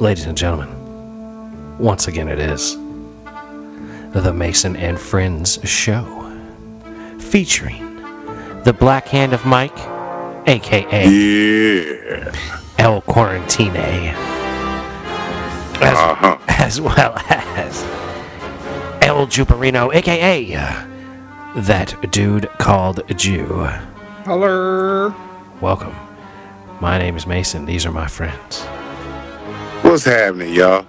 Ladies and gentlemen, once again it is the Mason and Friends Show, featuring the Black Hand of Mike, aka Yeah. El Quarantine, as, Uh-huh. as well as El Juperino, aka that dude called Ju. Hello. Welcome. My name is Mason. These are my friends. What's happening, y'all?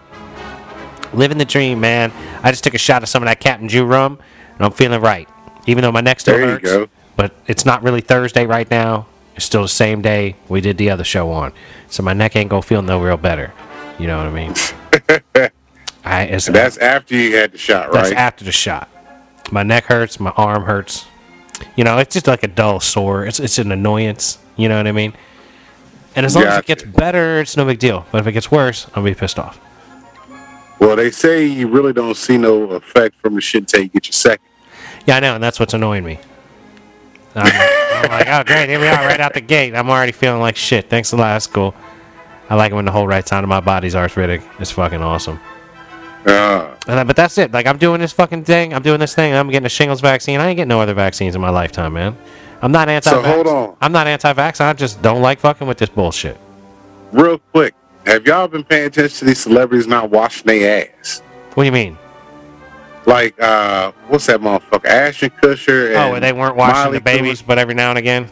Living the dream, man. I just took a shot of some of that Captain Jew rum, and I'm feeling right. Even though my neck still There you hurts, go. but it's not really Thursday right now. It's still the same day we did the other show on, so my neck ain't gonna feel no real better. You know what I mean? I, it's, That's after you had the shot, right? that's after the shot. My neck hurts. My arm hurts. You know, it's just like a dull sore. It's it's an annoyance. You know what I mean? And as long as it gets better, it's no big deal. But if it gets worse, I'll be pissed off. well, they say you really don't see no effect from the shit until you get your second. Yeah, I know, and that's what's annoying me. I'm, I'm like, oh great, here we are, right out the gate. I'm already feeling like shit. Thanks a lot. That's cool. I like it when the whole right side of my body's arthritic. It's fucking awesome. Uh, And that- but that's it. Like I'm doing this fucking thing. I'm doing this thing. I'm getting a shingles vaccine. I ain't getting no other vaccines in my lifetime, man. I'm not anti. So hold on. I'm not anti-vax. I just don't like fucking with this bullshit. real quick, have y'all been paying attention to these celebrities not washing their ass? What do you mean? Like, uh, what's that motherfucker? Ashton Kutcher. And oh, they weren't washing Miley the babies, but every now and again.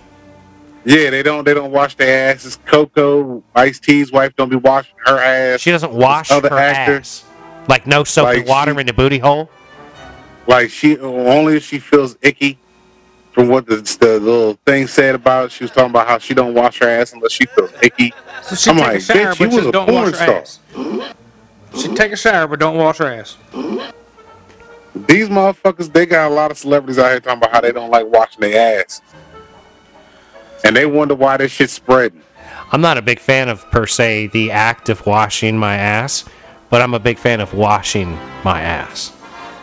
Yeah, they don't. They don't wash their asses. Coco, Ice T's wife, don't be washing her ass. She doesn't wash other her actor- ass. Like no soap Like and water she- in the booty hole. like she only if she feels icky from what the, the little thing said about it. She was talking about how she don't wash her ass unless she feels icky. So she I'm take like, a shower, bitch, you but was a don't porn wash her star. ass. She take a shower, but don't wash her ass. These motherfuckers, they got a lot of celebrities out here talking about how they don't like washing their ass. And they wonder why this shit's spreading. I'm not a big fan of per se the act of washing my ass, but I'm a big fan of washing my ass.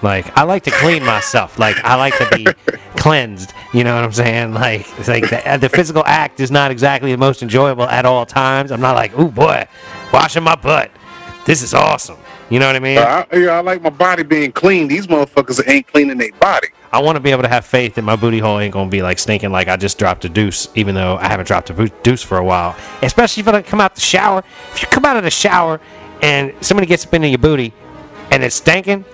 Like I like to clean myself. Like I like to be cleansed. You know what I'm saying? Like it's like the, the physical act is not exactly the most enjoyable at all times. I'm not like, oh boy, washing my butt. This is awesome. You know what I mean? Uh, I, yeah, I like my body being clean. These motherfuckers ain't cleaning their body. I want to be able to have faith that my booty hole ain't gonna be like stinking like I just dropped a deuce, even though I haven't dropped a deuce for a while. Especially if I come out the shower. If you come out of the shower and somebody gets up into your booty and it's stinking,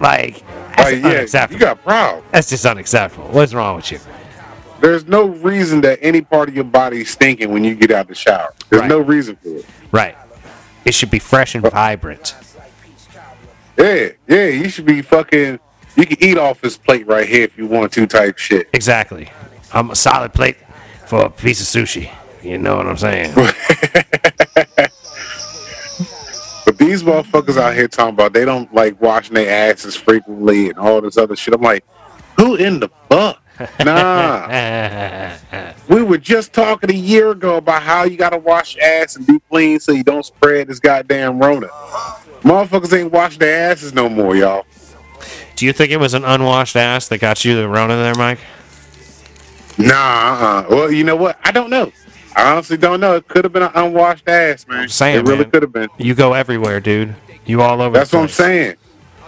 like that's Like, yeah, unacceptable. you got problems. that's just unacceptable. What's wrong with you? There's no reason that any part of your body is stinking when you get out of the shower. There's Right. no reason for it. Right. It should be fresh and vibrant. Yeah, yeah, you should be fucking. You can eat off this plate right here if you want to, type shit. Exactly. I'm a solid plate for a piece of sushi. You know what I'm saying? But these motherfuckers out here talking about they don't like washing their asses frequently and all this other shit. I'm like, who in the fuck? Nah. we were just talking a year ago about how you gotta wash your ass and be clean so you don't spread this goddamn Rona. Motherfuckers ain't washing their asses no more, y'all. Do you think it was an unwashed ass that got you the Rona there, Mike? Nah, uh-uh. Well, you know what? I don't know. I honestly don't know. It could have been an unwashed ass, man. I'm saying, it really could have been. You go everywhere, dude. You all over. That's the what I'm saying.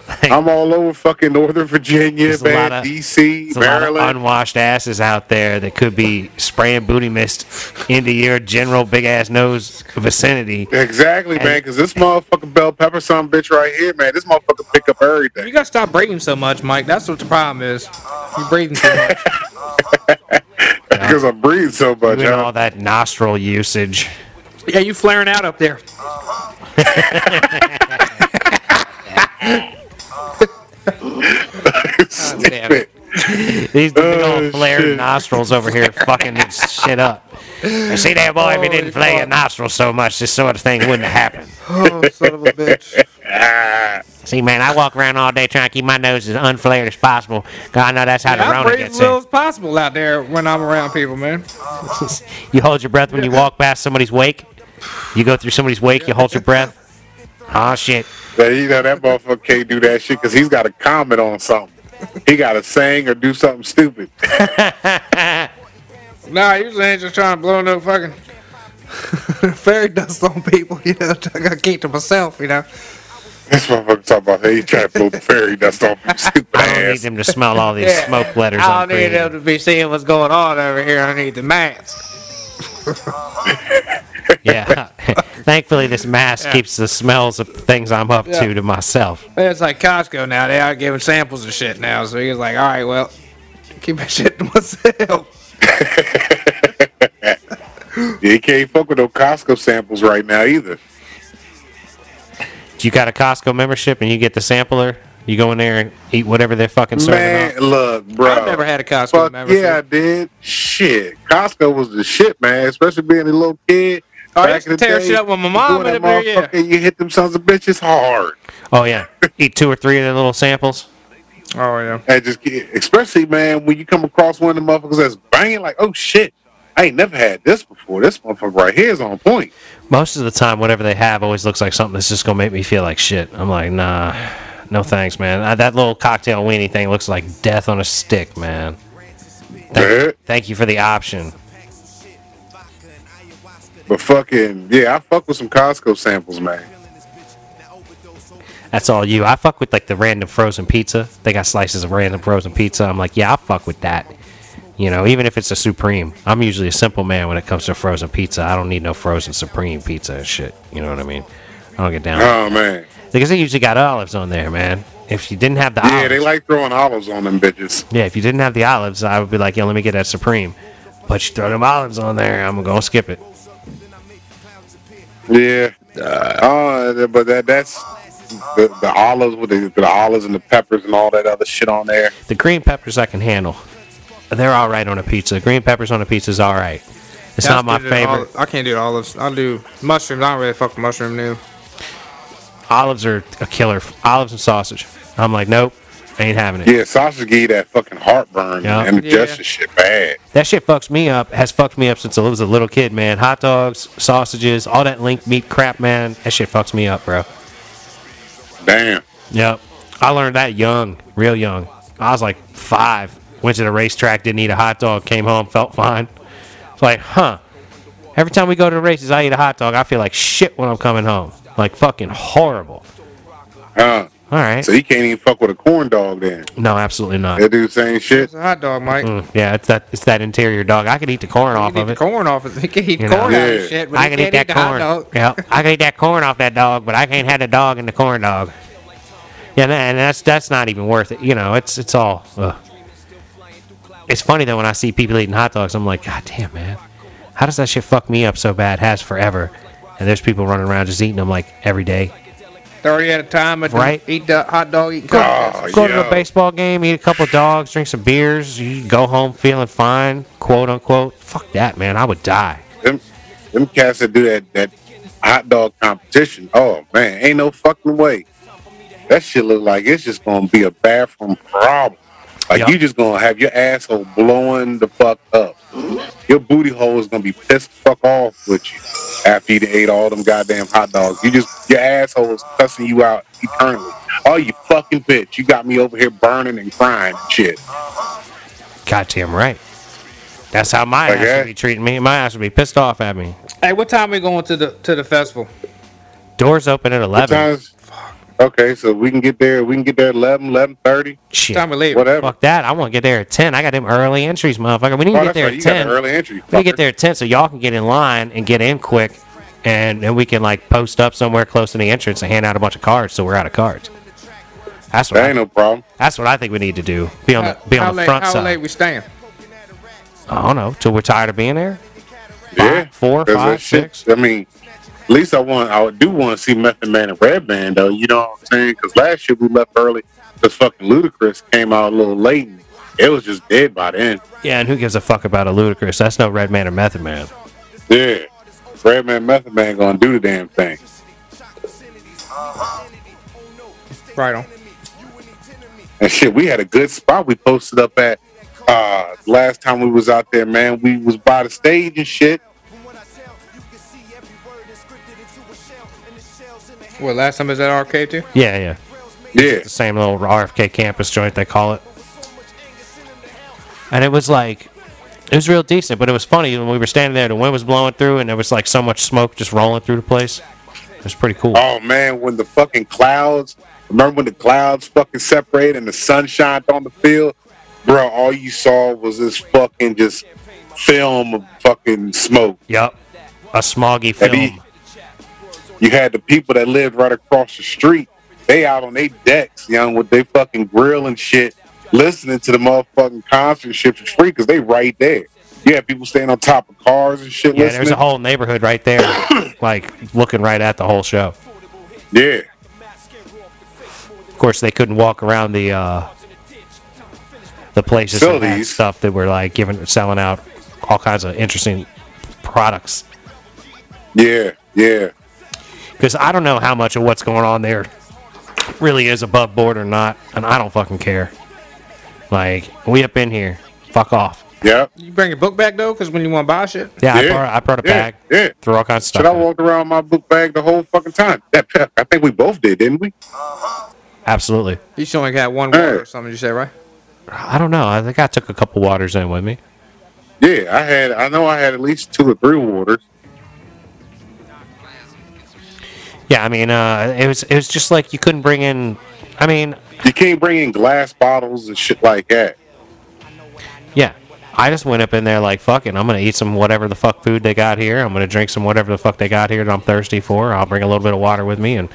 Like, I'm all over fucking Northern Virginia, man, of- DC, There's a lot of Maryland. unwashed asses out there that could be spraying booty mist into your general big ass nose vicinity. exactly, man. Because this motherfucking bell pepper son bitch right here, man. This motherfucker pick up everything. You gotta stop breathing so much, Mike. That's what the problem is. You're breathing too much. Because I breathe so much. Doing huh? all that nostril usage. yeah, you flaring out up there. Stupid. These big Oh, old flared shit. nostrils over here fucking this shit up. You see that boy, if he didn't flare your nostrils so much, this sort of thing wouldn't have happened. Oh, son of a bitch. See, man, I walk around all day trying to keep my nose as unflared as possible. 'cause I know that's how the I Rona breathe gets as little as possible out there when I'm around people, man. You hold your breath when you walk past somebody's wake. You go through somebody's wake, you hold your breath. Oh shit! but you know that motherfucker can't do that shit because he's got to comment on something. He got to sing or do something stupid. Nah, usually ain't just trying to blow no fucking Fairy dust on people, you know. I gotta keep to myself, you know. This motherfucker talking about hey, you trying to blow the fairy dust off your stupid I don't need ass. them to smell all these Yeah. smoke letters I I'm don't need them creating. to be seeing what's going on over here. I need the mask. Yeah. Thankfully, this mask Yeah. keeps the smells of things I'm up Yeah. to to myself. It's like Costco now. They are giving samples of shit now. So he's like, all right, well, keep that shit to myself. You can't fuck with no Costco samples right now either. You got a Costco membership and you get the sampler. You go in there and eat whatever they're fucking serving. Man, up. look, bro. I've never had a Costco Fuck membership. yeah, I did. Shit, Costco was the shit, man. Especially being a little kid. Oh, I Back used in to the tear day, shit up with my you mom in that the beer, yeah. You hit them sons of bitches hard. Oh yeah, eat two or three of their little samples. Oh, yeah. And just especially man, when you come across one of the motherfuckers that's banging, like, oh shit, I ain't never had this before. This motherfucker right here is on point. Most of the time, whatever they have always looks like something that's just gonna make me feel like shit. I'm like, nah, no thanks, man. Uh, that little cocktail weenie thing looks like death on a stick, man. Thank, Yeah. thank you for the option. But fucking yeah, I fuck with some Costco samples, man. That's all you. I fuck with like the random frozen pizza. They got slices of random frozen pizza. I'm like, yeah, I'll fuck with that. You know, even if it's a supreme. I'm usually a simple man when it comes to frozen pizza. I don't need no frozen supreme pizza and shit. You know what I mean? I don't get down. Oh man, because they usually got olives on there, man. If you didn't have the olives yeah, olives, they like throwing olives on them bitches. yeah, if you didn't have the olives, I would be like, yo, let me get that supreme. But you throw them olives on there, I'm gonna skip it. Yeah, uh, but that that's the, the olives with the, the olives and the peppers and all that other shit on there. The green peppers I can handle. They're all right on a pizza. Green peppers on a pizza is all right. It's not my I do the favorite. oli- I can't do olives. I'll do mushrooms. I don't really fuck with mushroom new. olives are a killer. Olives and sausage. I'm like, nope, ain't having it. Yeah, sausage give you that fucking heartburn Yeah. and indigestion Yeah. shit bad. That shit fucks me up. Has fucked me up since I was a little kid, man. Hot dogs, sausages, all that link meat crap, man. That shit fucks me up, bro. Damn. Yep. I learned that young, real young. I was like five. Went to the racetrack, didn't eat a hot dog, came home, felt fine. It's like, huh. Every time we go to the races, I eat a hot dog. I feel like shit when I'm coming home. Like fucking horrible. Huh. All right. So you can't even fuck with a corn dog then. No, absolutely not. They do the same shit. It's a hot dog, Mike. Mm, yeah, it's that it's that interior dog. I could eat the corn off of it. corn off it. You can eat You know. corn out Yeah. of shit, but I you can can't eat that the corn. Yeah, I can eat that corn off that dog, but I can't have the dog in the corn dog. Yeah, and that's that's not even worth it. You know, it's it's all. Ugh. It's funny though when I see people eating hot dogs, I'm like, God damn, man, how does that shit fuck me up so bad? Has forever, and there's people running around just eating them like every day. They're already at a time at the- Right. eat the hot dog, eat corn. Oh, Go to yeah. the baseball game, eat a couple dogs, drink some beers, you go home feeling fine, quote unquote. Fuck that, man. I would die. Them, them cats that do that that hot dog competition. Oh man, ain't no fucking way. That shit look like it's just gonna be a bathroom problem. Like Yup. you just gonna have your asshole blowing the fuck up. Your booty hole is gonna be pissed the fuck off with you after you ate all them goddamn hot dogs. You just your asshole is cussing you out eternally. Oh you fucking bitch, you got me over here burning and crying and shit. Goddamn right. That's how my Like ass that? would be treating me. My ass would be pissed off at me. Hey, what time are we going to the to the festival? Doors open at What 11. times? Okay, so we can get there. We can get there at 11, 11.30, Shit. Time we leave. whatever. Fuck that. I want to get there at 10. I got them early entries, motherfucker. We need to Oh, get there right. at You got 10. an early entry. We need to get there at 10 so y'all can get in line and get in quick. And, then we can like post up somewhere close to the entrance and hand out a bunch of cards so we're out of cards. That's what That I, ain't no problem. that's what I think we need to do. Be on the be how on the late, front how side. late we staying? I don't know till we're tired of being there. Yeah, four, 'Cause five, shit- six? I mean, at least I want. I do want to see Method Man and Redman though. You know what I'm saying? Because last year we left early because fucking Ludacris came out a little late. And it was just dead by then. Yeah, and who gives a fuck about a Ludacris? That's no Redman or Method Man. Yeah, Redman, Method Man gonna do the damn thing. Right on. And shit, we had a good spot. We posted up at uh last time we was out there, man. We was by the stage and shit. Well, last time was at RFK too. Yeah, yeah. Yeah, the same little RFK campus joint they call it. And it was like It was real decent, but it was funny when we were standing there. The wind was blowing through, and there was like so much smoke just rolling through the place. It was pretty cool. Oh man, when the fucking clouds, remember when the clouds fucking separated and the sun shined on the field, bro? All you saw was this fucking just film of fucking smoke. Yep, a smoggy And film. he- You had the people that lived right across the street. They out on their decks, young, with their fucking grill and shit, listening to the motherfucking concert shit for free because they right there. You had people staying on top of cars and shit. Yeah, listening. there's a whole neighborhood right there, like looking right at the whole show. Yeah, Of course, they couldn't walk around the uh, the places that had stuff that were like giving selling out all kinds of interesting products. yeah, yeah. Because I don't know how much of what's going on there really is above board or not, and I don't fucking care. Like we up in here, fuck off. Yeah. You bring your book back though, because when you want to buy shit, Yeah, I brought I brought a yeah, bag, yeah. threw all kinds of Shit, stuff. I in it. walked around my book bag the whole fucking time. That I think we both did, didn't we? Absolutely. you should only got one Hey. water or something. You say right? I don't know. I think I took a couple waters in with me. Yeah, I had. I know I had at least two or three waters. Yeah, I mean, uh, it was it was just like you couldn't bring in. I mean, You can't bring in glass bottles and shit like that. yeah, I just went up in there like fuck it. I'm gonna eat some whatever the fuck food they got here. I'm gonna drink some whatever the fuck they got here that I'm thirsty for. I'll bring a little bit of water with me and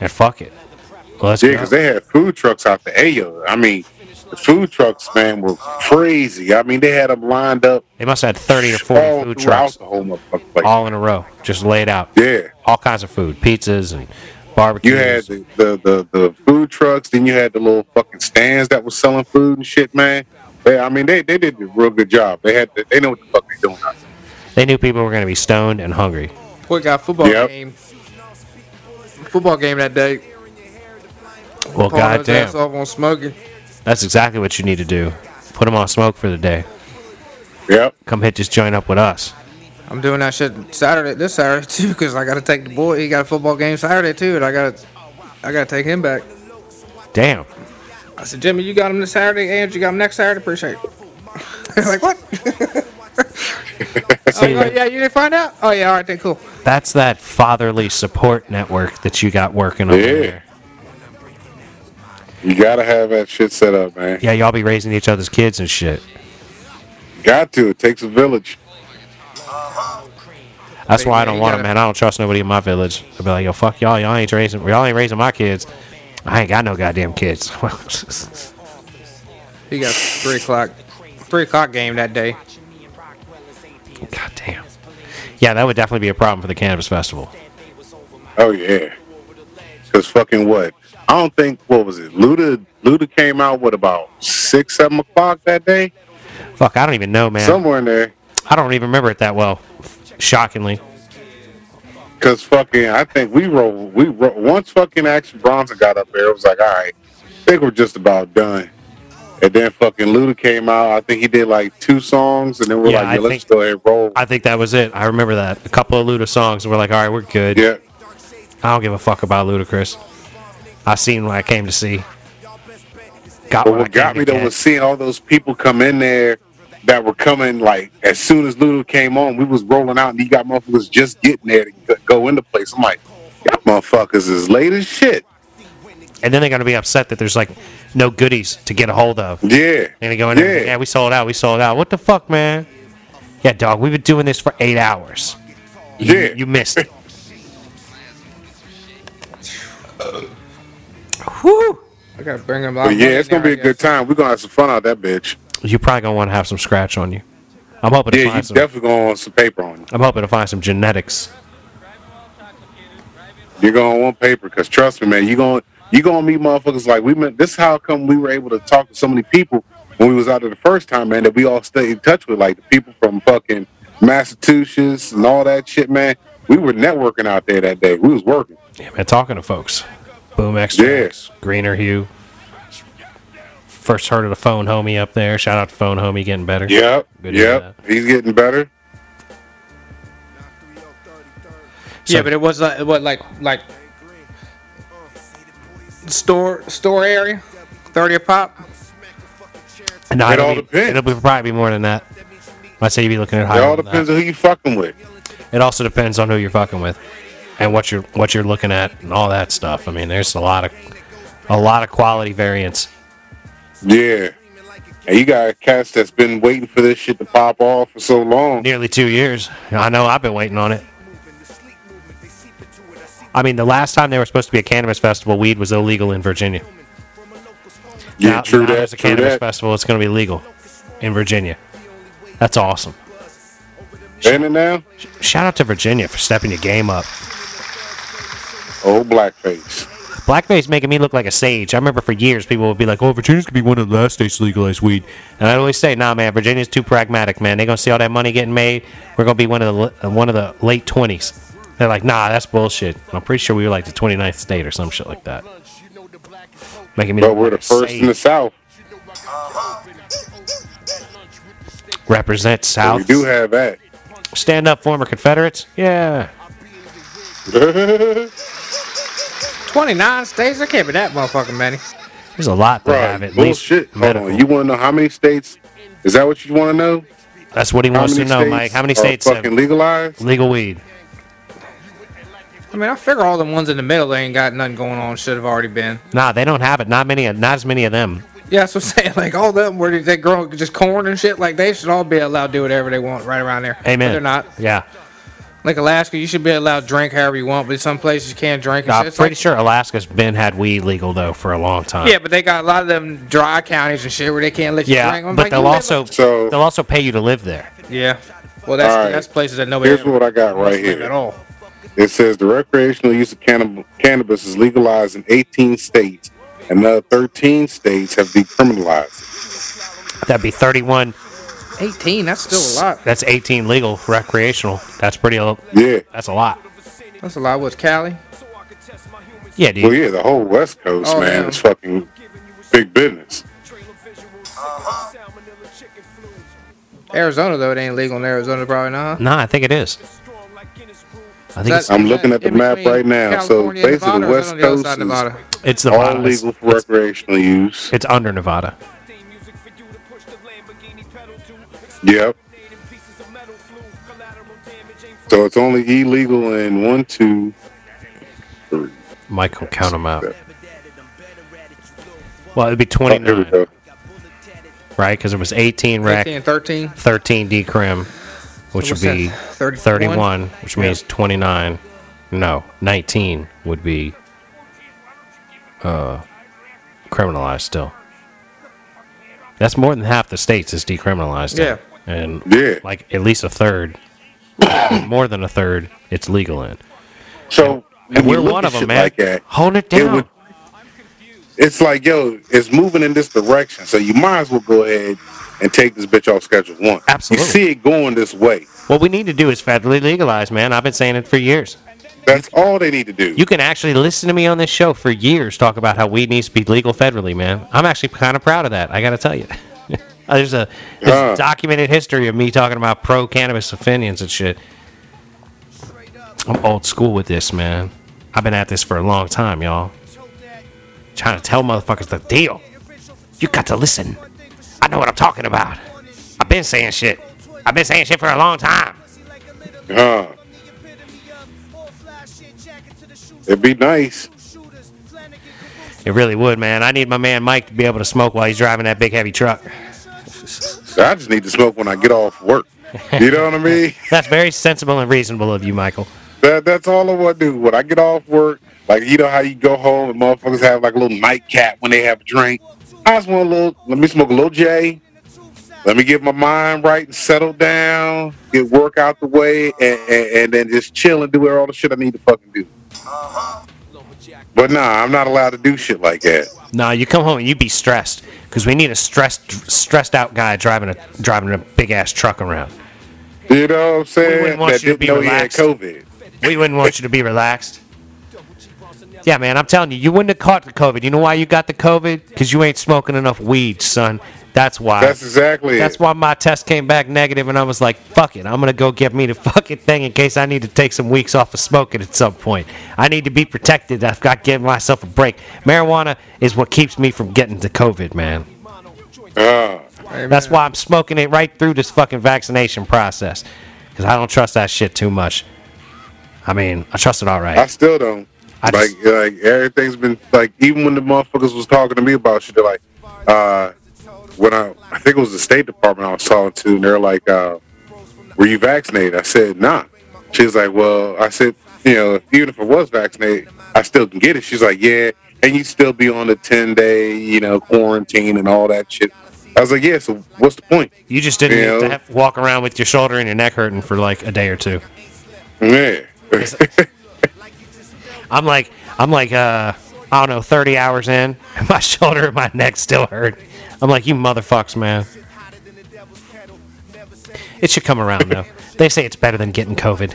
and fuck it. Let's Yeah, because they had food trucks out the Ayo. I mean, the food trucks, man, were crazy. I mean, they had them lined up They must have had 30 or 40 all food trucks the whole place. all in a row, just laid out. yeah, All kinds of food, pizzas and barbecues. you had the, the, the, the food trucks, then you had the little fucking stands that was selling food and shit, man. They, I mean, they, they did a real good job. They had they know what the fuck they doing. They knew people were going to be stoned and hungry. Boy, got a football Yep. game. Football game that day. Well, Paul his ass goddamn, off on smoking. That's exactly what you need to do. Put them on smoke for the day. Yep. Come hit this joint up with us. I'm doing that shit Saturday, this Saturday too, because I got to take the boy. He got a football game Saturday too, and I got, to I got to take him back. Damn. I said, Jimmy, you got him this Saturday, and you got him next Saturday. Appreciate it. They're like, what? See, oh, yeah, you didn't find out? Oh, yeah, all right, then cool. that's that fatherly support network that you got working over Yeah. there. You gotta have that shit set up, man. Yeah, y'all be raising each other's kids and shit. Got to. It takes a village. That's why I don't want them, man. I don't trust nobody in my village. I'll be like, yo, fuck y'all. Y'all ain't raising. Y'all ain't raising my kids. I ain't got no goddamn kids. He got three o'clock, three o'clock game that day. God damn. Yeah, that would definitely be a problem for the cannabis festival. Oh yeah. Cause fucking what? I don't think what was it? Luda Luda came out what about six, seven o'clock that day? Fuck, I don't even know, man. Somewhere in there. I don't even remember it that well. Shockingly. Cause fucking I think we rolled we once fucking Action Bronson got up there, it was like, all right, I think we're just about done. And then fucking Luda came out. I think he did like two songs, and then we're Yeah, like, I yeah, let's think- go ahead and roll. I think that was it. I remember that. A couple of Luda songs, and we're like, all right, we're good. yeah, I don't give a fuck about Ludacris. I seen what I came to see. Got But what, what got me to though was seeing all those people come in there that were coming like as soon as Luda came on, we was rolling out and you got motherfuckers just getting there to go- go in the place. I'm like, y'all motherfuckers is late as shit. And then they're gonna be upset that there's like no goodies to get a hold of. Yeah. And they go in there, Yeah. yeah, we sold out, we sold out. What the fuck, man? Yeah, dog, we've been doing this for eight hours. You, Yeah. you missed it. Whew. I gotta bring him. But yeah, it's gonna be a good time. We're gonna have some fun out that bitch. You probably gonna want to have some scratch on you. I'm hoping to Yeah, you some. definitely gonna want some paper on you. I'm hoping to find some genetics. You're gonna want paper because trust me, man, you gonna you gonna meet motherfuckers like we met. This is how come we were able to talk to so many people when we was out there the first time, man. That we all stayed in touch with, like the people from fucking Massachusetts and all that shit, man. We were networking out there that day. We was working. Yeah, man, talking to folks. Boom extracts, greener hue. First heard of the phone homie up there. Shout out to phone homie getting better. Yep, Good yep. He's getting better. Yeah, but it was uh, like what like like store store area, thirty a pop. No, It all be, depends. It'll be, probably be more than that. I say you'd be looking at higher. It all than depends that. on who you're fucking with. It also depends on who you're fucking with, and what you're what you're looking at, and all that stuff. I mean, there's a lot of a lot of quality variance. Yeah. And you got cats that's been waiting for this shit to pop off for so long. Nearly two years. I know. I've been waiting on it. I mean, the last time there was supposed to be a cannabis festival, weed was illegal in Virginia. Yeah, now, true now that. There's a cannabis that. festival. It's going to be legal in Virginia. That's awesome. Ain't now? Shout out to Virginia for stepping your game up. Old blackface. Blackface making me look like a sage. I remember for years people would be like, "Oh, Virginia's gonna be one of the last states to legalize weed," and I'd always say, "Nah, man, Virginia's too pragmatic, man. They're gonna see all that money getting made. We're gonna be one of the one of the late twenties. They're like, "Nah, that's bullshit." I'm pretty sure we were like the 29th state or some shit like that. Making me But we're the first in the. South. represent So South. we do have that. Stand up, former Confederates. Yeah. 29 states? There can't be that motherfucking many. There's a lot that have right. at least Hold on. You want to know how many states? Is that what you want to know? That's what he How wants to know, states Mike. How many are states have fucking legalized? legal weed? I mean, I figure all the ones in the middle they ain't got nothing going on should have already been. Nah, they don't have it. Not many. Not as many of them. Yeah, that's what I'm saying. Like all them where they grow just corn and shit. Like they should all be allowed to do whatever they want right around there. Amen. But they're not. Yeah. Like Alaska, you should be allowed to drink however you want, but some places you can't drink. And shit. I'm It's pretty like- sure Alaska's been had weed legal though for a long time. Yeah, but they got a lot of them dry counties and shit where they can't let you Yeah, drink. I'm but like, they'll also So- they'll also pay you to live there. Yeah. Well, that's All right. that's places that nobody Here's ever what I got right here. at all. It says the recreational use of cannab- cannabis is legalized in 18 states, and another 13 states have decriminalized. it. That'd be 31. 18. That's still a lot. That's 18 legal recreational. That's pretty. a- Yeah. That's a lot. That's a lot. What's Cali? Yeah, dude. Well, yeah, the whole West Coast, Oh, man, yeah. is fucking big business. Uh-huh. Arizona though, it ain't legal in Arizona probably not. huh? Nah, I think it is. I think Is that- I'm looking at the map right now. So California and basically, Nevada, West that the Coast is Nevada? it's all Nevada. It's, legal for recreational use. it's under Nevada. Yep. So it's only illegal in one, two, three. Mike will count them out. Well, it'd be Oh, here we 29, go. right? Because it was 18 rec, 18 and 13. 13 decrim, which would be 31? 31, which means 29. No, 19 would be uh, criminalized still. That's more than half the states is decriminalized. in. Yeah. And Yeah. like at least a third, more than a third, it's legal in. So And you we're one of them, man. Like that, Hold it it down. would- it's like, yo, it's moving in this direction. So you might as well go ahead and take this bitch off schedule one. Absolutely. You see it going this way. what we need to do is federally legalize, man. I've been saying it for years. That's all they need to do. You can actually listen to me on this show for years talk about how weed needs to be legal federally, man. I'm actually kind of proud of that. I got to tell you. there's a there's documented history of me talking about pro cannabis opinions and shit. I'm old school with this, man. I've been at this for a long time, y'all. Trying to tell motherfuckers the deal. You got to listen. I know what I'm talking about. I've been saying shit. I've been saying shit for a long time. Uh, it'd be nice. It really would, man. I need my man Mike to be able to smoke while he's driving that big heavy truck. I just need to smoke when I get off work. You know what I mean? That's very sensible and reasonable of you, Michael. That that's all I want to do. When I get off work, like you know how you go home and motherfuckers have like a little nightcap when they have a drink. I just want a little. Let me smoke a little J. Let me get my mind right and settle down, get work out the way, and, and, and then just chill and do all the shit I need to fucking do. But nah, I'm not allowed to do shit like that. Nah, you come home and you be stressed because we need a stressed, stressed out guy driving a driving a big ass truck around. You know what I'm saying? We wouldn't want that you to be relaxed. COVID. We wouldn't want you to be relaxed. Yeah, man, I'm telling you, you wouldn't have caught the COVID. You know why you got the COVID? Because you ain't smoking enough weed, son. That's why. That's exactly That's it. why my test came back negative, and I was like, "Fuck it, I'm gonna go get me the fucking thing in case I need to take some weeks off of smoking at some point. I need to be protected. I've got to give myself a break. Marijuana is what keeps me from getting to COVID, man. Uh, That's why I'm smoking it right through this fucking vaccination process. Because I don't trust that shit too much. I mean, I trust it all right. I still don't. I like, just- like everything's been like, even when the motherfuckers was talking to me about shit, they're like, uh, when I, I think it was the State Department I was talking to, and they're like, uh, "Were you vaccinated?" I said, "Nah." She was like, "Well," I said, "You know, even if I was vaccinated, I still can get it." She's like, "Yeah, and you still be on the ten day, you know, quarantine and all that shit." I was like, "Yeah, so what's the point?" you just didn't Yeah. have to have, walk around with your shoulder and your neck hurting for like a day or two. Yeah. I'm like, I'm like, uh, I don't know, 30 hours in, my shoulder and my neck still hurt. I'm like, you motherfucks, man. It should come around though. They say it's better than getting COVID.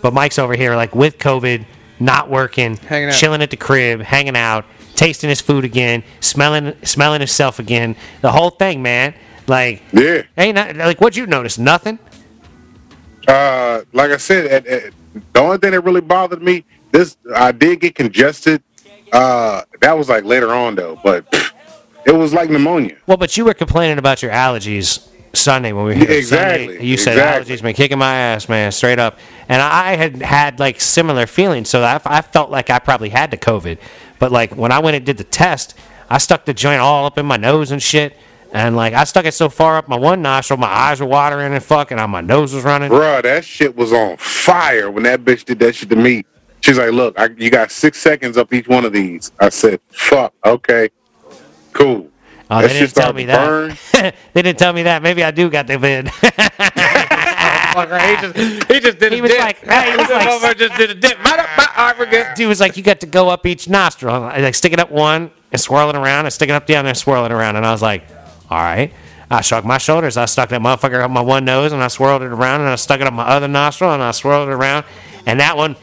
But Mike's over here, like with COVID, not working, Hanging out. chilling at the crib, hanging out, tasting his food again, smelling, smelling himself again. The whole thing, man. Like, yeah. ain't not, like what'd you notice? Nothing. Uh, like I said, at, at, the only thing that really bothered me, this I did get congested. Uh, that was like later on though, but pff, it was like pneumonia. Well, but you were complaining about your allergies Sunday when we were here. Exactly, Sunday, you said exactly. allergies been kicking my ass, man, straight up. And I had had like similar feelings, so I, I felt like I probably had the COVID. But like when I went and did the test, I stuck the joint all up in my nose and shit. And like I stuck it so far up my one nostril, my eyes were watering and fucking, and my nose was running. Bruh, that shit was on fire when that bitch did that shit to me. She's like, "Look, I, you got six seconds up each one of these." I said, "Fuck, okay, cool." Oh, that they didn't tell me that. they didn't tell me that. Maybe I do got the vid. he just he just did He a was dip. like- he was like- Motherfucker just did a dip. Right up my arm, we're. He was like, you got to go up each nostril. I like stick it up one and swirl it around, and stick it up the other and swirl it around. And I was like, all right. I shrugged my shoulders. I stuck that motherfucker up my one nose, and I swirled it around, and I stuck it up my other nostril, and I swirled it around. And that one,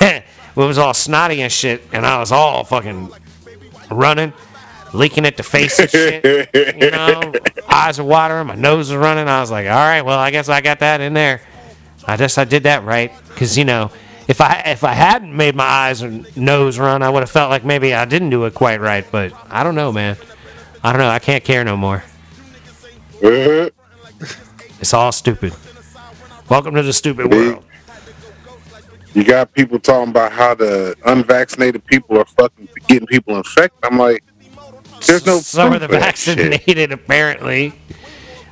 it was all snotty and shit, and I was all fucking running, leaking at the face and shit. You know, eyes are watering, my nose is running. I was like, all right, well, I guess I got that in there. I guess I did that right, because you know, if I if I hadn't made my eyes and nose run, I would have felt like maybe I didn't do it quite right. But I don't know, man. I don't know. I can't care no more. It's all stupid. Welcome to the stupid world. you got people talking about how the unvaccinated people are fucking getting people infected. I'm like, there's no Some of the vaccinated, apparently.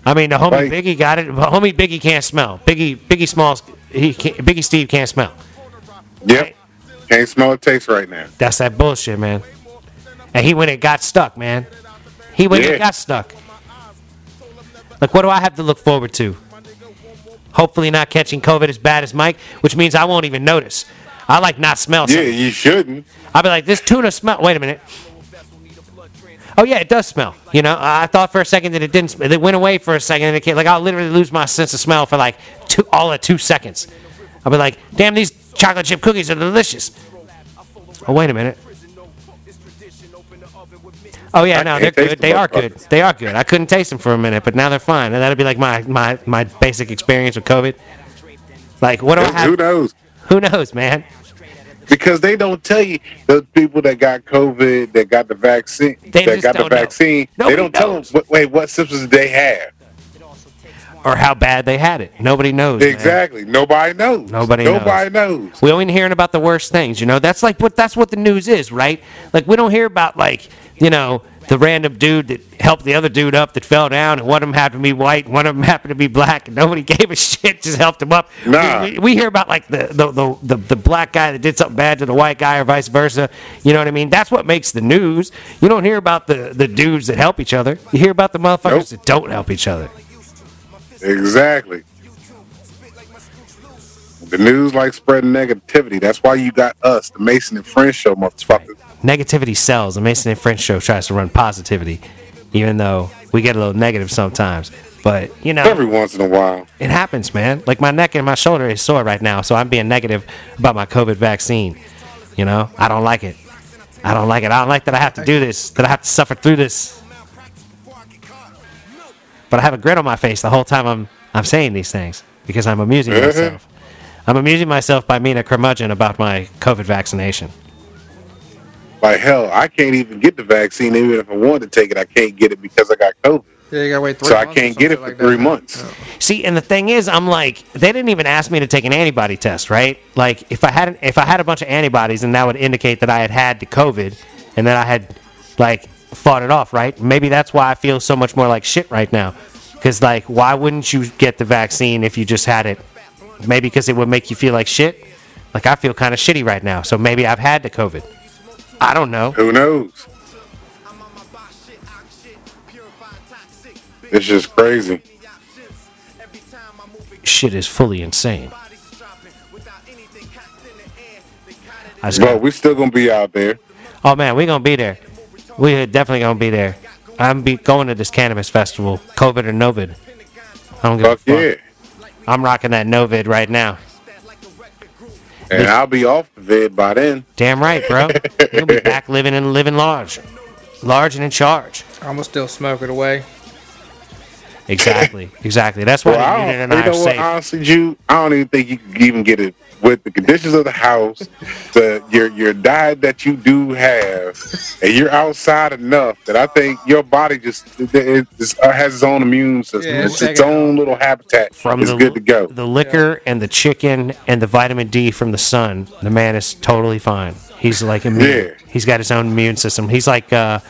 I mean, the homie Like- Biggie got it. But homie Biggie can't smell. Biggie Biggie Smalls. He can't, Biggie Steve can't smell. Yep, can't smell it taste right now. That's that bullshit, man. And he went and got stuck, man. He went Yeah. and got stuck. Like, what do I have to look forward to? Hopefully, not catching COVID as bad as Mike, which means I won't even notice. I like not smell Yeah, you shouldn't. I'll be like, this tuna smell. Wait a minute. Oh yeah, it does smell. You know, I thought for a second that it didn't. Sm- it went away for a second, and it came, like I'll literally lose my sense of smell for like two, all of two seconds. I'll be like, damn, these chocolate chip cookies are delicious. Oh wait a minute. Oh yeah, no, they're good. They are good. They are good. I couldn't taste them for a minute, but now they're fine. And that'll be like my my my basic experience with COVID. Like, what do I Who knows? Who knows, man? Because they don't tell you the people that got COVID, that got the vaccine, They that got the vaccine. They don't tell them. What, wait, what symptoms did they have? Or how bad they had it. Nobody knows. man. Exactly. Nobody knows. Nobody Nobody knows. We only hearing about the worst things, you know. That's like what that's what the news is, right? Like we don't hear about like you know the random dude that helped the other dude up that fell down, and one of them happened to be white, and one of them happened to be black, and nobody gave a shit, just helped him up. Nah. We, we, hear about like the the, the the the black guy that did something bad to the white guy, or vice versa. You know what I mean? That's what makes the news. You don't hear about the the dudes that help each other. You hear about the motherfuckers Nope. that don't help each other. Exactly. The news like spreading negativity. That's why you got us, the Mason and Friends show, motherfuckers. negativity sells. The Mason and Friends show tries to run positivity, even though we get a little negative sometimes. But you know, Every once in a while. it happens, man. Like my neck and my shoulder is sore right now, so I'm being negative about my COVID vaccine. You know, I don't like it. I don't like it. I don't like that I have to do this. That I have to suffer through this. But I have a grin on my face the whole time I'm I'm saying these things because I'm amusing Mhm. myself. I'm amusing myself by being a curmudgeon about my COVID vaccination. Like hell, I can't even get the vaccine. Even if I wanted to take it, I can't get it because I got COVID. Yeah, you gotta wait three so I months or can't get it for like three that. months. See, and the thing is, I'm like, they didn't even ask me to take an antibody test, right? Like, if I had if I had a bunch of antibodies, and that would indicate that I had had the COVID, and then I had like fought it off, right? Maybe that's why I feel so much more like shit right now. Because like, why wouldn't you get the vaccine if you just had it? Maybe because it would make you feel like shit. Like I feel kind of shitty right now, so maybe I've had the COVID. I don't know. Who knows? It's just crazy. Shit is fully insane. I just But We're still gonna be out there. Oh man, we're gonna be there. We're definitely gonna be there. I'm be going to this cannabis festival, COVID or Novid. I don't give Fuck a fuck. yeah. I'm rocking that Novid right now. And I'll be off the vid by then. Damn right, bro. You'll be back living and living large, large and in charge. I'm gonna still smoke it away. Exactly, exactly. That's why Well, the I unit don't, and you I are know what? safe. Honestly, Ju, I don't even think you can even get it with the conditions of the house, the your your diet that you do have, and you're outside enough that I think your body just it, it just uh, has its own immune system. Yeah, it's its it out. own little habitat. From it's the good to go. the liquor and the chicken and the vitamin D from the sun, the man is totally fine. He's like immune. Yeah. He's got his own immune system. He's like uh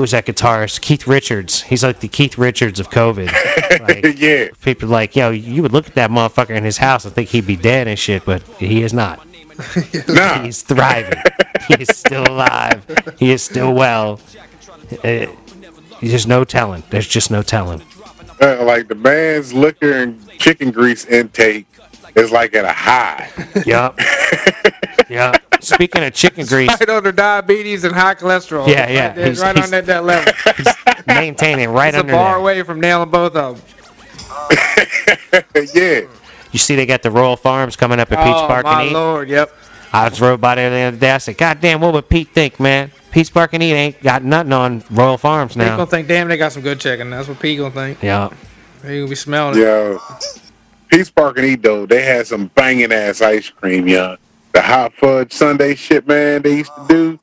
who's that guitarist? Keith Richards. He's like the Keith Richards of COVID. Like, yeah, people are like, yo, you would look at that motherfucker in his house and think he'd be dead and shit, but he is not. nah, He's thriving. he is still alive. He is still well. Uh, there's no telling. There's just no telling. uh, like the man's liquor and chicken grease intake is like at a high. Yup. yup. Speaking of chicken grease, Right under diabetes and high cholesterol. Yeah, yeah. Right, there, He's- right he's- on that, that level. maintaining right It's a under bar there. away from nailing both of them. yeah, You see, they got the Royal Farms coming up at Peach oh Park my and Eat. lord, yep. I just rode by there the other day. I said, God damn, what would Pete think, man? Peach Park and Eat ain't got nothing on Royal Farms Pete now. gonna think, damn, they got some good chicken. That's what Pete gonna think. Yeah. He gonna be smelling it. yo. Peace Park and Eat though, they had some banging ass ice cream, yo. The hot fudge Sunday shit, man. They used to do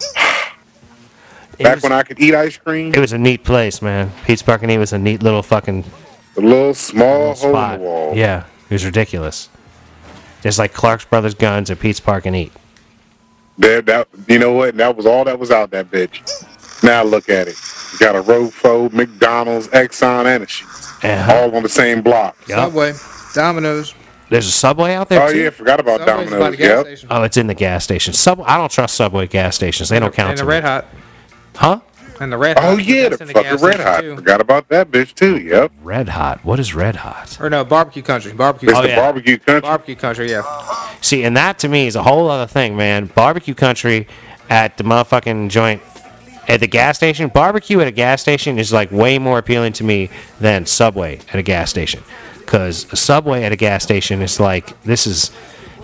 back was, when I could eat ice cream. it was a neat place, man. Peach Park and Eat was a neat little fucking The little small little hole in spot. the wall. Yeah, it was ridiculous. Just like Clark's Brothers Guns at Pete's Park and Eat. There, that you know what? That was all that was out that bitch. Now look at it. You got a Rofo, McDonald's, Exxon, and a shit. Uh-huh. All on the same block. Yep. Subway, Domino's. There's a Subway out there Oh too. yeah, forgot about Subway's by Domino's. the gas Yep. station. Oh, it's in the gas station. Sub. I don't trust Subway gas stations. They don't count. And to the. Red Hot. Huh? And the Red Hot. Oh yeah, the That's in fucking Red Hot. too. Forgot about that bitch too. Yep. Red Hot. What is Red Hot? Or no, barbecue country. Barbecue. It's Oh, the yeah. barbecue country. Barbecue country. Yeah. See, and that to me is a whole other thing, man. Barbecue country at the motherfucking joint at the gas station. Barbecue at a gas station is like way more appealing to me than Subway at a gas station. Cause a Subway at a gas station is like this is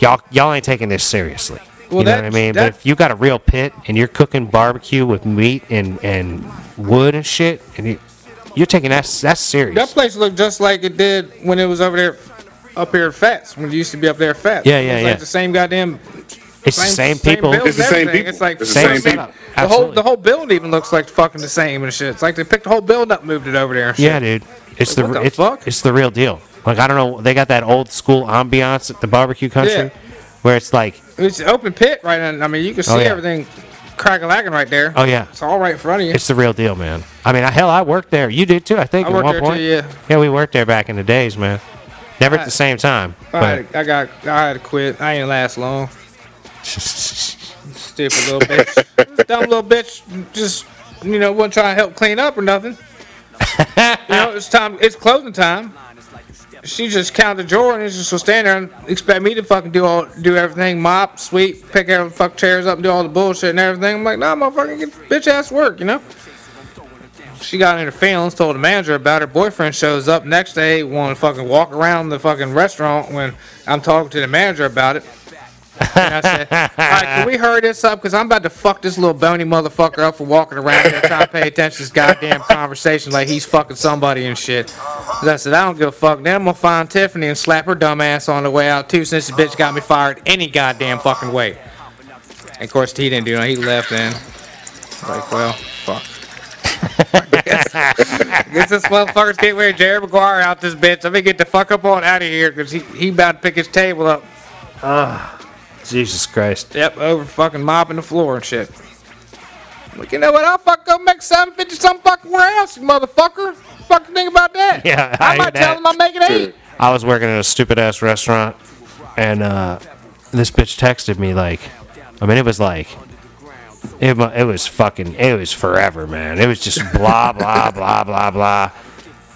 y'all y'all ain't taking this seriously. Well, you know that- what I mean? that- but if you got a real pit and you're cooking barbecue with meat and, and wood and shit, and you, you're taking that that's serious. That place looked just like it did when it was over there, up here at Fats. When it used to be up there at Fats. Yeah, yeah, yeah. Like the same goddamn. It's the same people. building It's the same people. It's like It's the same same people. people. The whole the whole building even looks like fucking the same and shit. It's like they picked the whole build up, moved it over there. Shit. Yeah, dude. It's Like, the, what the it's, fuck? it's the real deal. Like I don't know, they got that old school ambiance at the barbecue country, Yeah. where it's like, It's an open pit right in. I mean, you can oh, see Oh, yeah. everything crack a lacking right there. oh yeah, It's all right in front of you. it's the real deal, man. I mean, hell, I worked there. You did too, I think. I at worked one there point. too, yeah. Yeah, we worked there back in the days, man. Never at the same time, I, but had, I got. I had to quit. I ain't last long. Stupid little bitch. Dumb little bitch. Just you know, wasn't trying to help clean up or nothing. you know, it's time. It's closing time. She just counted the drawer and just was standing there and expect me to fucking do all, do everything, mop, sweep, pick every fuck chairs up, and do all the bullshit and everything. I'm like, nah, motherfucker, get bitch ass work, you know. She got in her feelings, told the manager about her boyfriend shows up next day, want to fucking walk around the fucking restaurant when I'm talking to the manager about it. And I said, all right, can we hurry this up? Because I'm about to fuck this little bony motherfucker up for walking around here trying to pay attention to this goddamn conversation like he's fucking somebody and shit. 'Cause I said, I don't give a fuck. Then I'm going to find Tiffany and slap her dumb ass on the way out, too, since this bitch got me fired any goddamn fucking way. And of course, he didn't do it. He left then. Like, well, fuck. Guess this motherfucker's getting ready Jerry Maguire out this bitch. Let me get the fuck up on out of here because he, he about to pick his table up. Jesus Christ. Yep, over fucking mopping the floor and shit. Like, you know what? I'll fuck go make 750 some fucking where else, you motherfucker. Fucking think about that. Yeah, I I, hear might tell that. him I'm making eight. I was working at a stupid ass restaurant, and uh, this bitch texted me like, I mean, it was like, it, it was fucking, it was forever, man. It was just blah blah blah blah blah,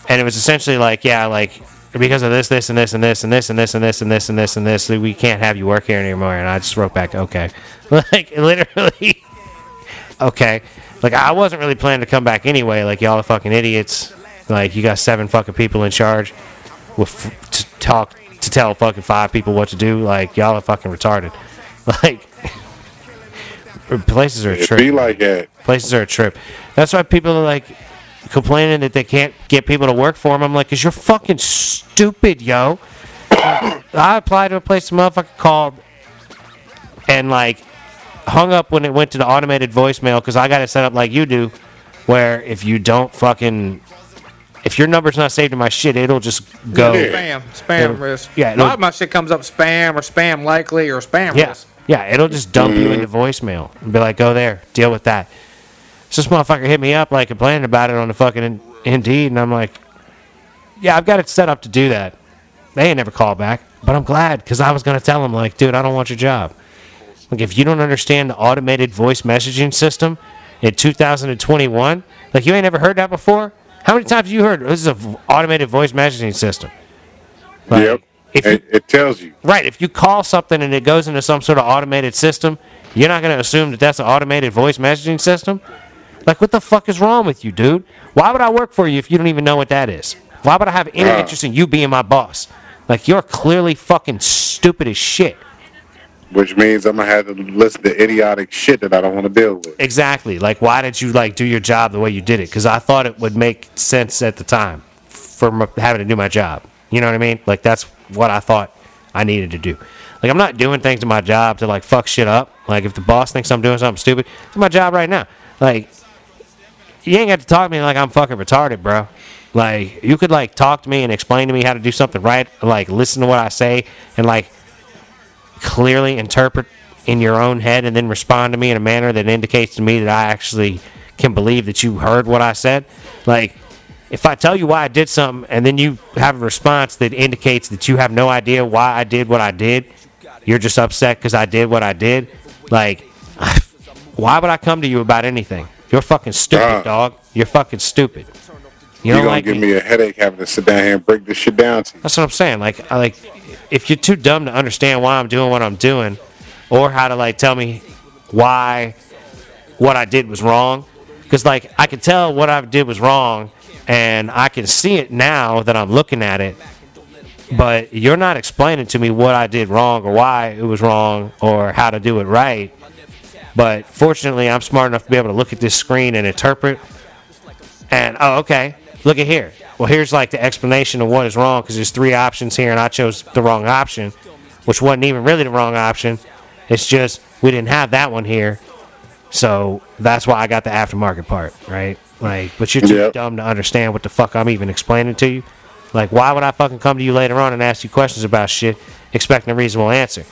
and it was essentially like, yeah, like because of this, this, and this, and this, and this, and this, and this, and this, and this, and this, we can't have you work here anymore. And I just wrote back, okay, like literally, okay. Like I wasn't really planning to come back anyway. Like y'all are fucking idiots. Like you got seven fucking people in charge with f- to talk to tell fucking five people what to do. Like y'all are fucking retarded. Like places are a trip. be like that. Places are a trip. That's why people are like complaining that they can't get people to work for them. I'm like, cause you're fucking stupid, yo. I applied to a place the motherfucker called and like hung up when it went to the automated voicemail because I got it set up like you do, where if you don't fucking if your number's not saved in my shit, it'll just go. Yeah. Spam. Spam It'll- risk. yeah, A lot of my shit comes up spam or spam likely or spam Yeah, risk. yeah, it'll just dump you into voicemail and be like, "Go there, deal with that." So this motherfucker hit me up like complaining about it on the fucking in- Indeed, and I'm like, "Yeah, I've got it set up to do that." They ain't never called back, but I'm glad because I was gonna tell them like, "Dude, I don't want your job." Like, if you don't understand the automated voice messaging system in 2021, like you ain't never heard that before. How many times have you heard this is an automated voice messaging system? Like, yep. If you it, it tells you. Right. If you call something and it goes into some sort of automated system, you're not going to assume that that's an automated voice messaging system. Like, what the fuck is wrong with you, dude? Why would I work for you if you don't even know what that is? Why would I have any interest in you being my boss? Like, you're clearly fucking stupid as shit. Which means I'm gonna have to listen to idiotic shit that I don't want to deal with. Exactly. Like, why did you like do your job the way you did it? Because I thought it would make sense at the time for m- having to do my job. You know what I mean? Like, that's what I thought I needed to do. Like, I'm not doing things to my job to like fuck shit up. Like, if the boss thinks I'm doing something stupid, it's my job right now. Like, you ain't got to talk to me like I'm fucking retarded, bro. Like, you could like talk to me and explain to me how to do something right. Like, listen to what I say and like clearly interpret in your own head and then respond to me in a manner that indicates to me that I actually can believe that you heard what I said. Like, if I tell you why I did something and then you have a response that indicates that you have no idea why I did what I did, you're just upset because I did what I did. Like, why would I come to you about anything? You're fucking stupid, Uh. dog. You're fucking stupid. You You're don't gonna like give me. me a headache having to sit down here and break this shit down to you. That's what I'm saying. Like, I like, if you're too dumb to understand why I'm doing what I'm doing, or how to like tell me why what I did was wrong, because like I can tell what I did was wrong, and I can see it now that I'm looking at it. But you're not explaining to me what I did wrong or why it was wrong or how to do it right. But fortunately, I'm smart enough to be able to look at this screen and interpret. And oh, okay, look at here. Well, here's like the explanation of what is wrong because there's three options here, and I chose the wrong option, which wasn't even really the wrong option. It's just we didn't have that one here, so that's why I got the aftermarket part, right? Like, but you're too Yep. dumb to understand what the fuck I'm even explaining to you. Like, why would I fucking come to you later on and ask you questions about shit, expecting a reasonable answer?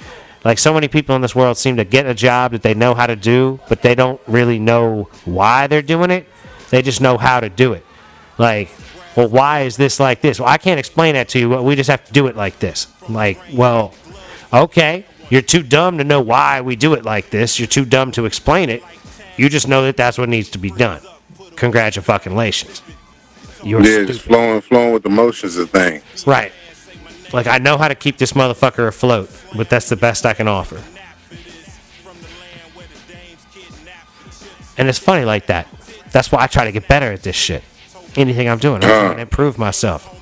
Like, so many people in this world seem to get a job that they know how to do, but they don't really know why they're doing it. They just know how to do it. Like, well, why is this like this? Well, I can't explain that to you. We just have to do it like this. Like, well, okay, you're too dumb to know why we do it like this. You're too dumb to explain it. You just know that that's what needs to be done. Congratulations. You're Yeah, just stupid. flowing, flowing with the motions of things. Right. Like, I know how to keep this motherfucker afloat, but that's the best I can offer. And it's funny like that. That's why I try to get better at this shit. Anything I'm doing, I'm trying to improve myself.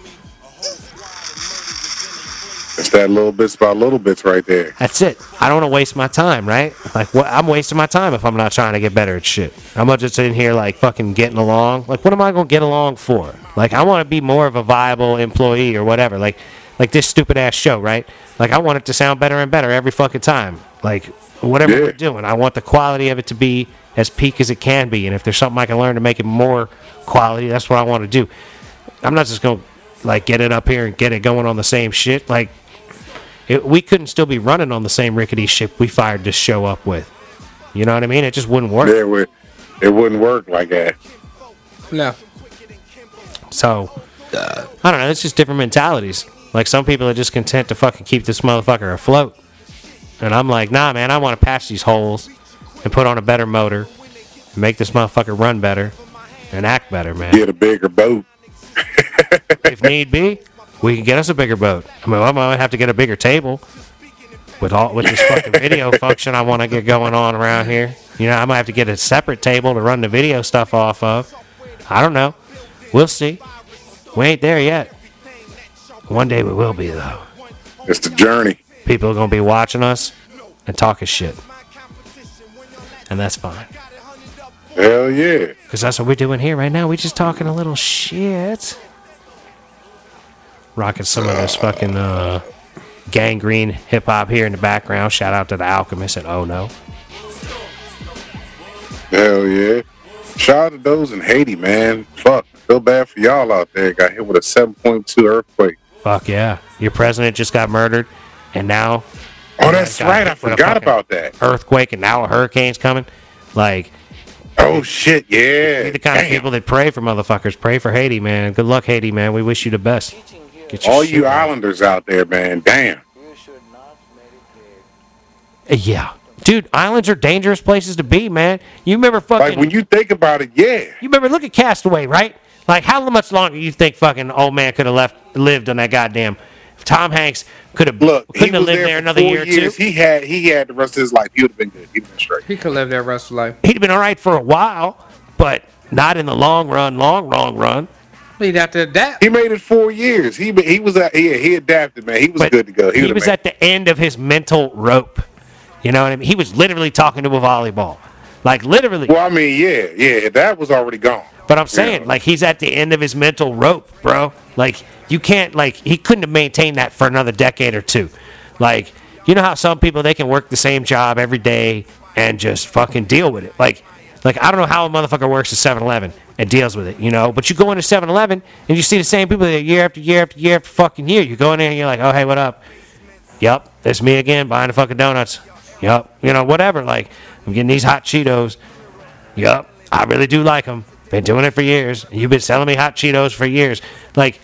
It's that little bits by little bits right there. That's it. I don't want to waste my time, right? Like, what? I'm wasting my time if I'm not trying to get better at shit. I'm not just in here like fucking getting along. Like, what am I gonna get along for? Like, I want to be more of a viable employee or whatever. Like, like this stupid ass show, right? Like, I want it to sound better and better every fucking time. Like, whatever Yeah. we're doing, I want the quality of it to be as peak as it can be. And if there's something I can learn to make it more quality, that's what I want to do. I'm not just gonna like get it up here and get it going on the same shit. Like it, we couldn't still be running on the same rickety ship we fired this show up with. You know what I mean? It just wouldn't work. Yeah, it, would, it wouldn't work like that. No. So I don't know. It's just different mentalities. Like some people are just content to fucking keep this motherfucker afloat, and I'm like, nah, man. I want to patch these holes and put on a better motor, and make this motherfucker run better and act better, man. Get a bigger boat. if need be, we can get us a bigger boat. I mean, I might have to get a bigger table with all with this fucking video function I want to get going on around here. You know, I might have to get a separate table to run the video stuff off of. I don't know. We'll see. We ain't there yet. One day we will be though. It's the journey. People are gonna be watching us and talking shit, and that's fine. Hell yeah. Because that's what we're doing here right now. We're just talking a little shit. Rocking some of this fucking uh, gangrene hip hop here in the background. Shout out to the Alchemist and Oh No. Hell yeah. Shout out to those in Haiti, man. Fuck. Feel bad for y'all out there. Got hit with a 7.2 earthquake. Fuck yeah. Your president just got murdered, and now Oh, that's right. I forgot about that. earthquake, and now a hurricane's coming. Like, Oh, shit. Yeah. be the kind of people that pray for motherfuckers. Pray for Haiti, man. Good luck, Haiti, man. We wish you the best. All shit you right. islanders out there, man. Damn. Yeah. Dude, islands are dangerous places to be, man. You remember fucking. Like when you think about it, yeah. you remember, look at Castaway, right? Like, how much longer you think fucking old man could have left, lived on that goddamn. If Tom Hanks could have, Look, couldn't have lived there, there another four year or two. He had he had the rest of his life. He would have been good. He'd been straight. He could live there the rest of life. He'd have been all right for a while, but not in the long run, long, long run. He'd have to adapt. He made it four years. He he was at, yeah he adapted, man. He was But good to go. He, would've was made at the end of his mental rope. You know what I mean? He was literally talking to a volleyball. Like, literally. Well, I mean, yeah, yeah, that was already gone. But I'm saying, Yeah. like, he's at the end of his mental rope, bro. Like, you can't, like, he couldn't have maintained that for another decade or two. Like, you know how some people, they can work the same job every day and just fucking deal with it. Like, like I don't know how a motherfucker works at 7 Eleven and deals with it, you know? But you go into 7 Eleven and you see the same people there year after year after year after fucking year. You go in there and you're like, oh, hey, what up? Yep, it's me again buying the fucking donuts. Yep, you know, whatever. Like, I'm getting these hot Cheetos. Yup, I really do like them. Been doing it for years. You've been selling me hot Cheetos for years. Like,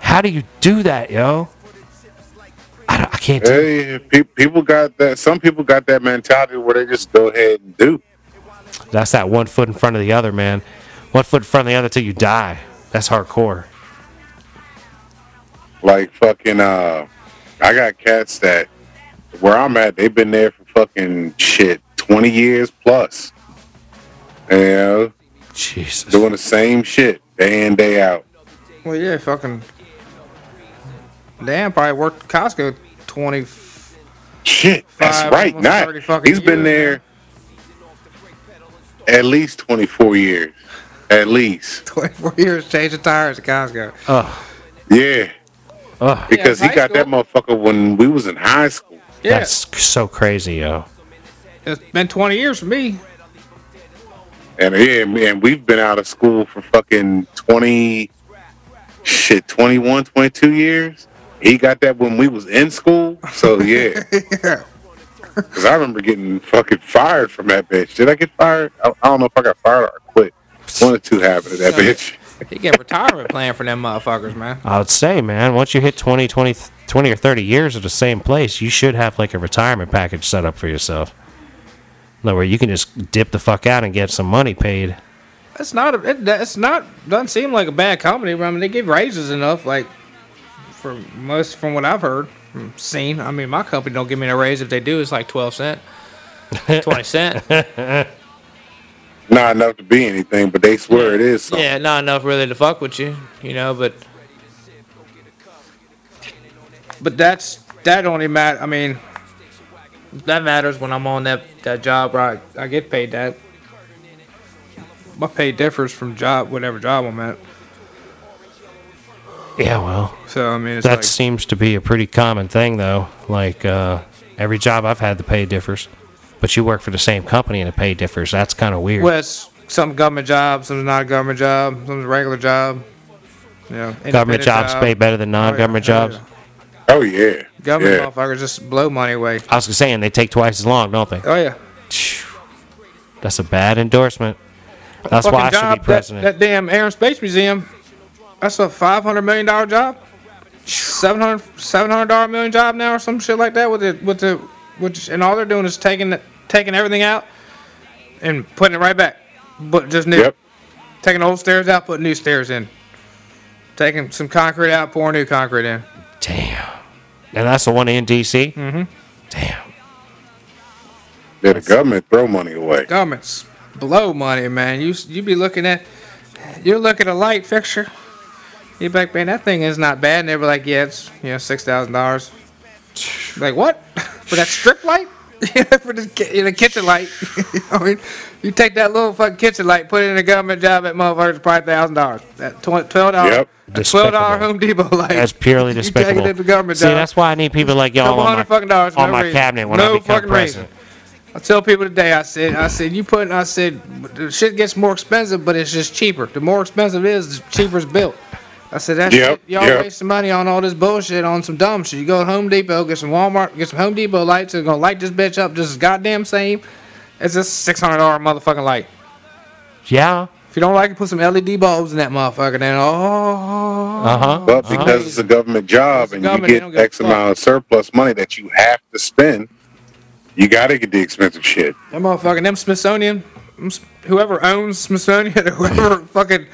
how do you do that, yo? I, don't, I can't do Hey, pe- people got that. Some people got that mentality where they just go ahead and do. That's that one foot in front of the other, man. One foot in front of the other till you die. That's hardcore. Like fucking. Uh, I got cats that where I'm at. They've been there for fucking shit twenty years plus. You know, Jesus. doing the same shit day in day out. Well, yeah, fucking. Dan probably worked at Costco 20. Shit, that's right. almost Not 30 fucking he's been years, there at least twenty four years, at least. 24 years changing tires at Costco. Oh, Yeah, oh, because high he got that motherfucker when we was in high school. Yeah, that's so crazy, yo. it's been 20 years for me. And yeah, man, we've been out of school for fucking 20, shit, 21, 22 years. He got that when we was in school. So yeah, yeah. because I remember getting fucking fired from that bitch. Did I get fired? I, I don't know if I got fired or quit. One or two happened to that bitch. He get retirement plan for them motherfuckers, man. I would say, man, once you hit 20, 20, 20 or 30 years at the same place, you should have like a retirement package set up for yourself. No, where you can just dip the fuck out and get some money paid. That's not. A, it, it's not. Doesn't seem like a bad company. I mean, they give raises enough. Like for most, from what I've heard, seen. I mean, my company don't give me a raise. If they do, it's like 12 cent, 20 cent. Not enough to be anything, but they swear it is. Something. Yeah, not enough really to fuck with you, you know. But but that's that only matter. I mean, that matters when I'm on that that job. Right, I get paid that. My pay differs from job, whatever job I'm at. Yeah, well, So I mean, it's that like seems to be a pretty common thing, though. Like uh, every job I've had, the pay differs. but you work for the same company and the pay differs. That's kind of weird. Well, it's some government job, some's not a government job, some's a regular job. Yeah, government jobs job. pay better than non-government Oh, yeah. jobs. Oh yeah. Oh, Government yeah. Government motherfuckers just blow money away. I was saying they take twice as long, don't they? Oh yeah. That's a bad endorsement. That's why I Fucking should be president. That, that damn Air and Space Museum. That's a five hundred million dollar job. 700 700 dollar million job now or some shit like that with the with the which and all they're doing is taking it- taking everything out and putting it right back. But just new. Yep. Taking old stairs out, putting new stairs in. Taking some concrete out, pouring new concrete in. Damn. And that's the one in DC. Mm-hmm. Damn. Yeah, the government throw money away. Governments blow money, man. You you be looking at you look at a light fixture. You be like, man, that thing is not bad. And they were like, yeah, it's you know six thousand dollars. Like what for that strip light? for the, ki- the kitchen light. I mean, you take that little fucking kitchen light, put it in a government job, that motherfucker's probably thousand dollars. That twelve dollars. Yep. Twelve dollar Home Depot light. That's purely You despicable. take it to the government See, job. that's why I need people like y'all on my, fucking dollars, on no my reason. cabinet when No I become fucking president. I tell people today, I said, I said, you put, I said, the shit gets more expensive, but it's just cheaper. The more expensive it is, the cheaper it's built. I said, that Yep, shit, y'all yep. wasting money on all this bullshit on some dumb shit. You go to Home Depot, get some Walmart, get some Home Depot lights, they're gonna light this bitch up just as goddamn same as just six hundred dollar motherfucking light. Yeah. If you don't like it, put some LED bulbs in that motherfucker. Then oh, Uh huh. But because it's a government job and you government, they don't get give a X fuck. amount of surplus money that you have to spend, you got to get the expensive shit. That motherfucking them Smithsonian, whoever owns Smithsonian whoever fucking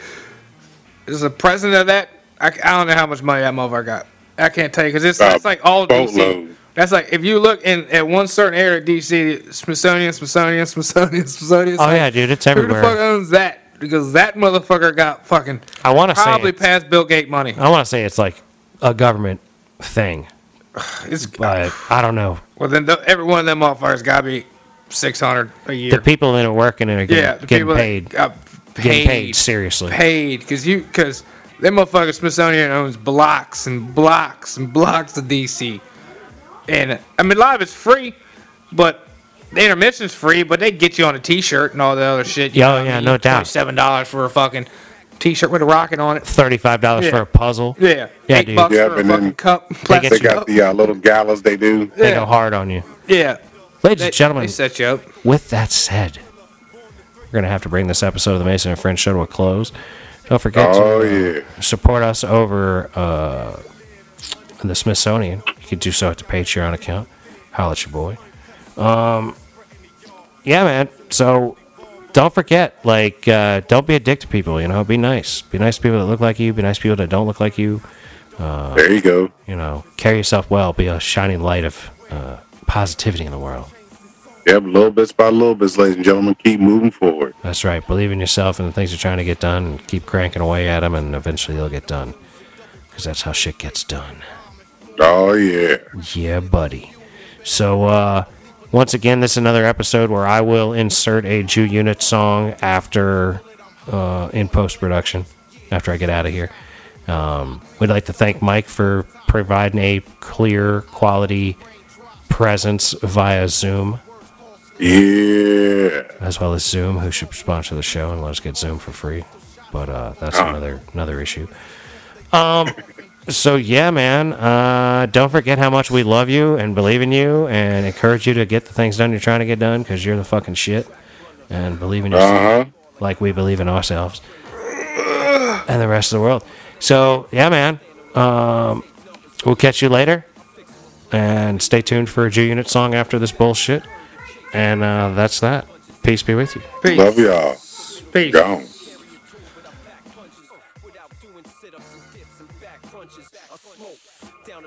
is the president of that, I don't know how much money that motherfucker got. I can't tell you because it's Uh, that's like all DC. boatload. That's like if you look in at one certain area of DC, Smithsonian, Smithsonian, Smithsonian, Smithsonian. Oh like, yeah, dude, it's everywhere. Who the fuck owns that? Because that motherfucker got fucking I want to say probably past Bill Gates money. I want to say it's like a government thing, It's but I don't know. well then the, every one of them motherfuckers got to be six hundred a year. The people that are working and are getting, yeah, the getting people paid, got getting paid seriously. paid because you because that motherfucker Smithsonian owns blocks and blocks and blocks of DC, and I mean live is free, but the intermission's free, but they get you on a T-shirt and all the other shit. Yeah, oh, yeah, no doubt. Seven dollars for a fucking T-shirt with a rocket on it. Thirty-five dollars Yeah. for a puzzle. Yeah, Yeah, eight dude. bucks Yeah, for a and fucking then cup. They Plastic They get you- got the uh, little galas they do. They Yeah. go hard on you. yeah, Ladies they, and gentlemen, they set you up. with that said, we're gonna have to bring this episode of the Mason and Friends show to a close. Don't forget Oh to uh, yeah. support us over uh, the Smithsonian. You can do so at the Patreon account. Holla at your boy. Um, yeah, man. So don't forget, like, uh, don't be a dick to people. You know, be nice. Be nice to people that look like you. Be nice to people that don't look like you. There you go. You know, carry yourself well. Be a shining light of uh, positivity in the world. Yep, little bits by little bits, ladies and gentlemen. Keep moving forward. That's right. Believe in yourself and the things you're trying to get done, and keep cranking away at them, and eventually they'll get done. Because that's how shit gets done. Oh yeah. Yeah, buddy. So, uh, once again, this is another episode where I will insert a Ju Unit song after, uh, in post production, after I get out of here. Um, we'd like to thank Mike for providing a clear, quality presence via Zoom, Yeah. as well as Zoom, who should sponsor the show and let us get Zoom for free. But uh, that's Oh. another another issue. Um, so yeah, man. Uh, don't forget how much we love you and believe in you and encourage you to get the things done you're trying to get done because you're the fucking shit. And believe in yourself Uh huh. like we believe in ourselves and the rest of the world. So yeah, man. Um, we'll catch you later. And stay tuned for a Ju Unit song after this bullshit. And uh, that's that. Peace be with you. Peace. Love y'all. Peace. Gone.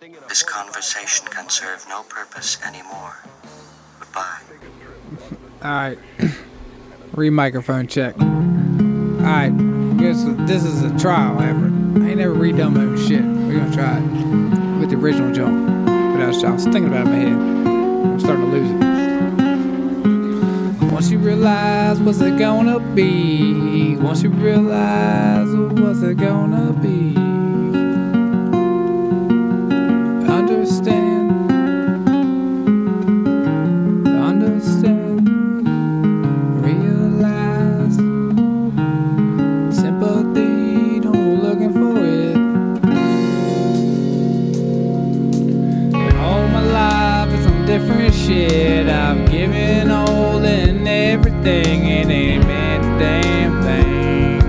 This conversation can serve no purpose anymore. Goodbye. All right. Re microphone check. Alright, guess this is a trial effort. I ain't never redone my own shit. We're gonna try it with the original jump. But I was, I was thinking about it in my head. I'm starting to lose it. Once you realize what's it gonna be, once you realize what's it gonna be, shit. I've given all and everything, and ain't meant a damn thing.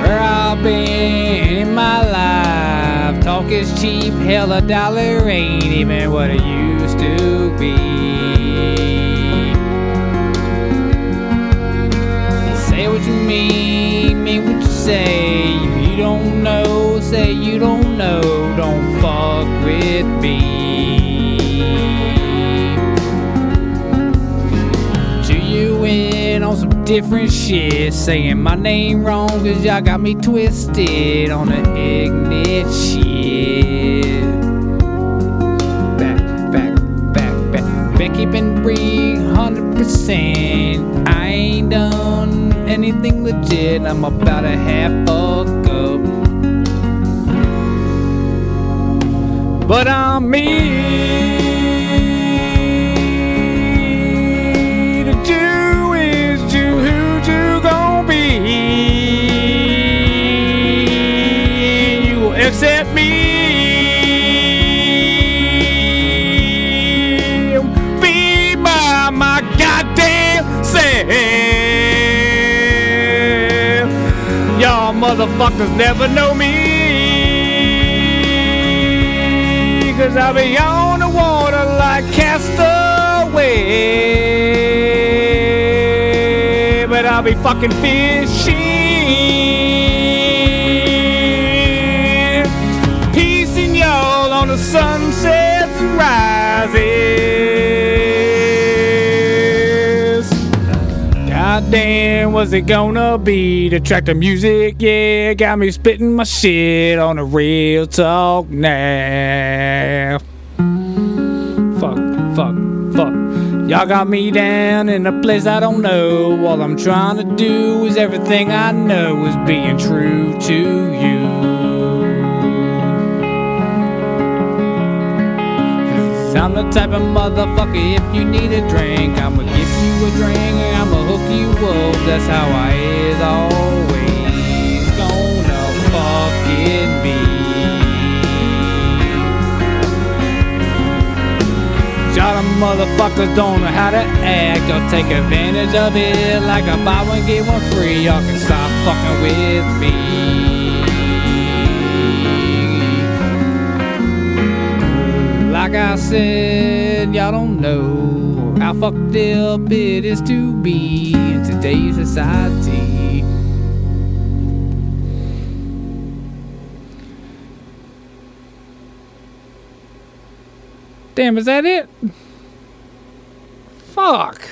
Where I've been in my life, talk is cheap, hell a dollar ain't even what it used to be. Say what you mean, mean what you say. If you don't know, say you don't know. Don't fuck with me. To you in on some different shit. Saying my name wrong, cause y'all got me twisted on the ignorant shit. Back, back, back, back. Been keeping real 100%. I ain't done anything legit. I'm about to half fuck But I'm me. The Ju is Ju. Who Jew gon' be? You will accept me. Be my my goddamn self. Y'all motherfuckers never know me. Cause I'll be on the water like castaway. But I'll be fucking fishing. Piecing y'all on the sunsets and Goddamn, what's it gonna be? The track the music, yeah, got me spitting my shit on a real talk now. Fuck, fuck, fuck. Y'all got me down in a place I don't know. All I'm trying to do is everything I know is being true to you. I'm the type of motherfucker, if you need a drink, I'ma give a drink I'ma hook you up. That's how I is always gonna fucking be. Y'all the motherfuckers don't know how to act or take advantage of it like a buy one get one free. Y'all can stop fucking with me. Like I said, y'all don't know how fucked up it is to be in today's society. Damn, is that it? Fuck.